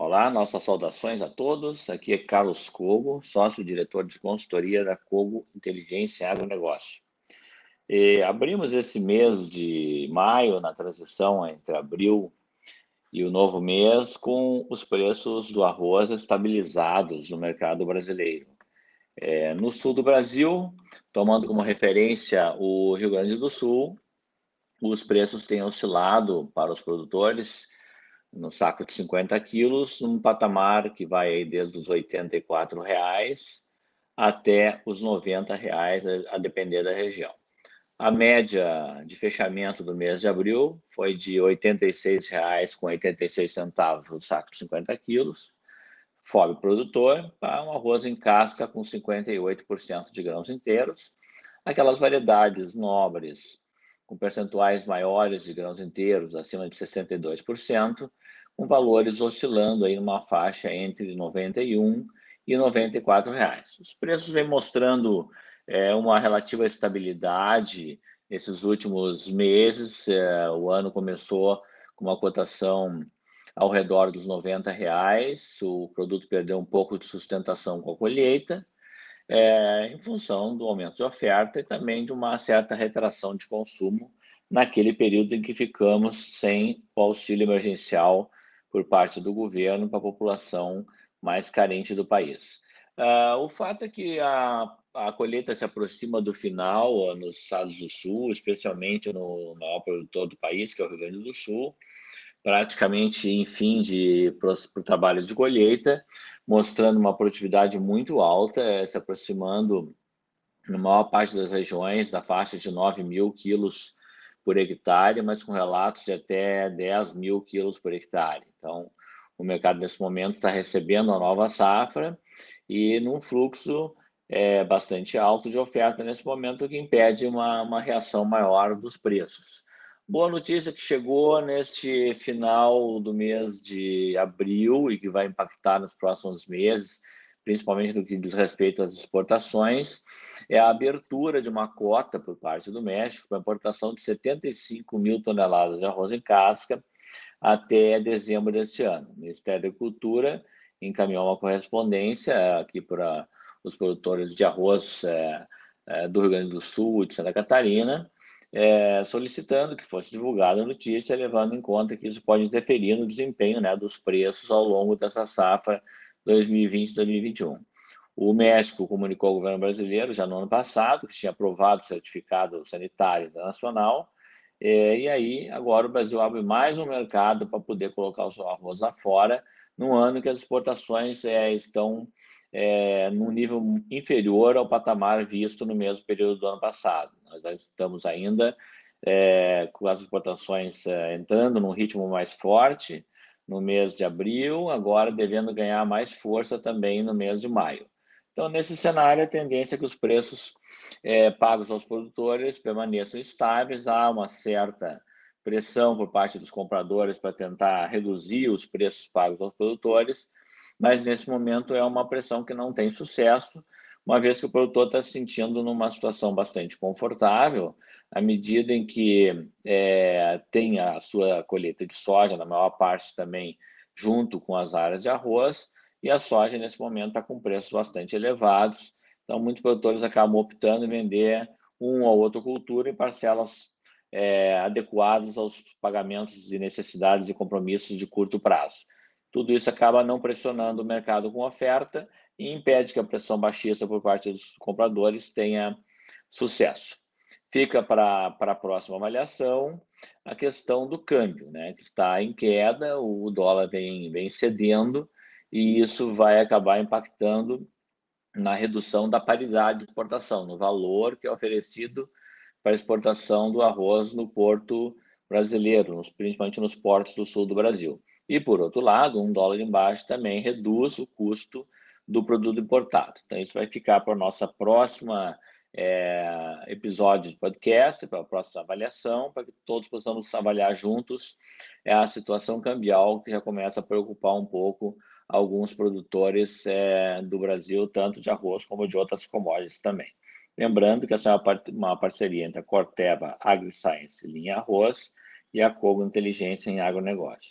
Olá, nossas saudações a todos. Aqui é Carlos Cogo, sócio-diretor de consultoria da Cogo Inteligência e Agronegócio. E abrimos esse mês de maio, na transição entre abril e o novo mês, com os preços do arroz estabilizados no mercado brasileiro. É, no sul do Brasil, tomando como referência o Rio Grande do Sul, os preços têm oscilado para os produtores no saco de 50 quilos, num patamar que vai aí desde os 84 reais até os 90 reais, a depender da região. A média de fechamento do mês de abril foi de R$ 86,86 o saco de 50 quilos, FOB produtor, para um arroz em casca com 58% de grãos inteiros. Aquelas variedades nobres com percentuais maiores de grãos inteiros, acima de 62%, com valores oscilando aí numa faixa entre 91 e 94 reais. Os preços vêm mostrando é, uma relativa estabilidade nesses últimos meses. É, o ano começou com uma cotação ao redor dos 90 reais. O produto perdeu um pouco de sustentação com a colheita, é, em função do aumento de oferta e também de uma certa retração de consumo naquele período em que ficamos sem o auxílio emergencial por parte do governo para a população mais carente do país. Uh, o fato é que a, a colheita se aproxima do final nos estados do Sul, especialmente no maior produtor do país, que é o Rio Grande do Sul, praticamente em fim de para o trabalho de colheita, mostrando uma produtividade muito alta, eh, se aproximando, na maior parte das regiões, da faixa de 9 mil quilos por hectare, mas com relatos de até 10 mil quilos por hectare. Então, o mercado nesse momento está recebendo a nova safra e num fluxo é, bastante alto de oferta nesse momento, que impede uma, uma reação maior dos preços. Boa notícia que chegou neste final do mês de abril e que vai impactar nos próximos meses, principalmente no que diz respeito às exportações, é a abertura de uma cota por parte do México para importação de 75 mil toneladas de arroz em casca até dezembro deste ano. O Ministério da Agricultura encaminhou uma correspondência aqui para os produtores de arroz é, é, do Rio Grande do Sul e de Santa Catarina, é, solicitando que fosse divulgada a notícia, levando em conta que isso pode interferir no desempenho né, dos preços ao longo dessa safra 2020-2021. O México comunicou ao governo brasileiro já no ano passado que tinha aprovado o certificado sanitário internacional, é, e aí agora o Brasil abre mais um mercado para poder colocar o seu arroz lá fora, num ano que as exportações é, estão é, num nível inferior ao patamar visto no mesmo período do ano passado. Nós estamos ainda é, com as exportações é, entrando num ritmo mais forte no mês de abril, agora devendo ganhar mais força também no mês de maio. Então, nesse cenário, a tendência é que os preços é, pagos aos produtores permaneçam estáveis, há uma certa pressão por parte dos compradores para tentar reduzir os preços pagos aos produtores, mas nesse momento é uma pressão que não tem sucesso, uma vez que o produtor está se sentindo numa situação bastante confortável, à medida em que é, tem a sua colheita de soja, na maior parte também junto com as áreas de arroz, e a soja nesse momento está com preços bastante elevados, então muitos produtores acabam optando em vender um ou outra cultura em parcelas é, adequadas aos pagamentos e necessidades e compromissos de curto prazo. Tudo isso acaba não pressionando o mercado com oferta e impede que a pressão baixista por parte dos compradores tenha sucesso. Fica para a próxima avaliação a questão do câmbio, né, que está em queda, o dólar vem, vem cedendo e isso vai acabar impactando na redução da paridade de exportação, no valor que é oferecido para exportação do arroz no porto brasileiro, principalmente nos portos do sul do Brasil. E, por outro lado, um dólar embaixo também reduz o custo do produto importado. Então, isso vai ficar para a nossa próxima é, episódio de podcast, para a próxima avaliação, para que todos possamos avaliar juntos é a situação cambial que já começa a preocupar um pouco alguns produtores é, do Brasil, tanto de arroz como de outras commodities também. Lembrando que essa é uma, uma parceria entre a Corteva AgriScience Linha Arroz e a Cogo Inteligência em Agronegócio.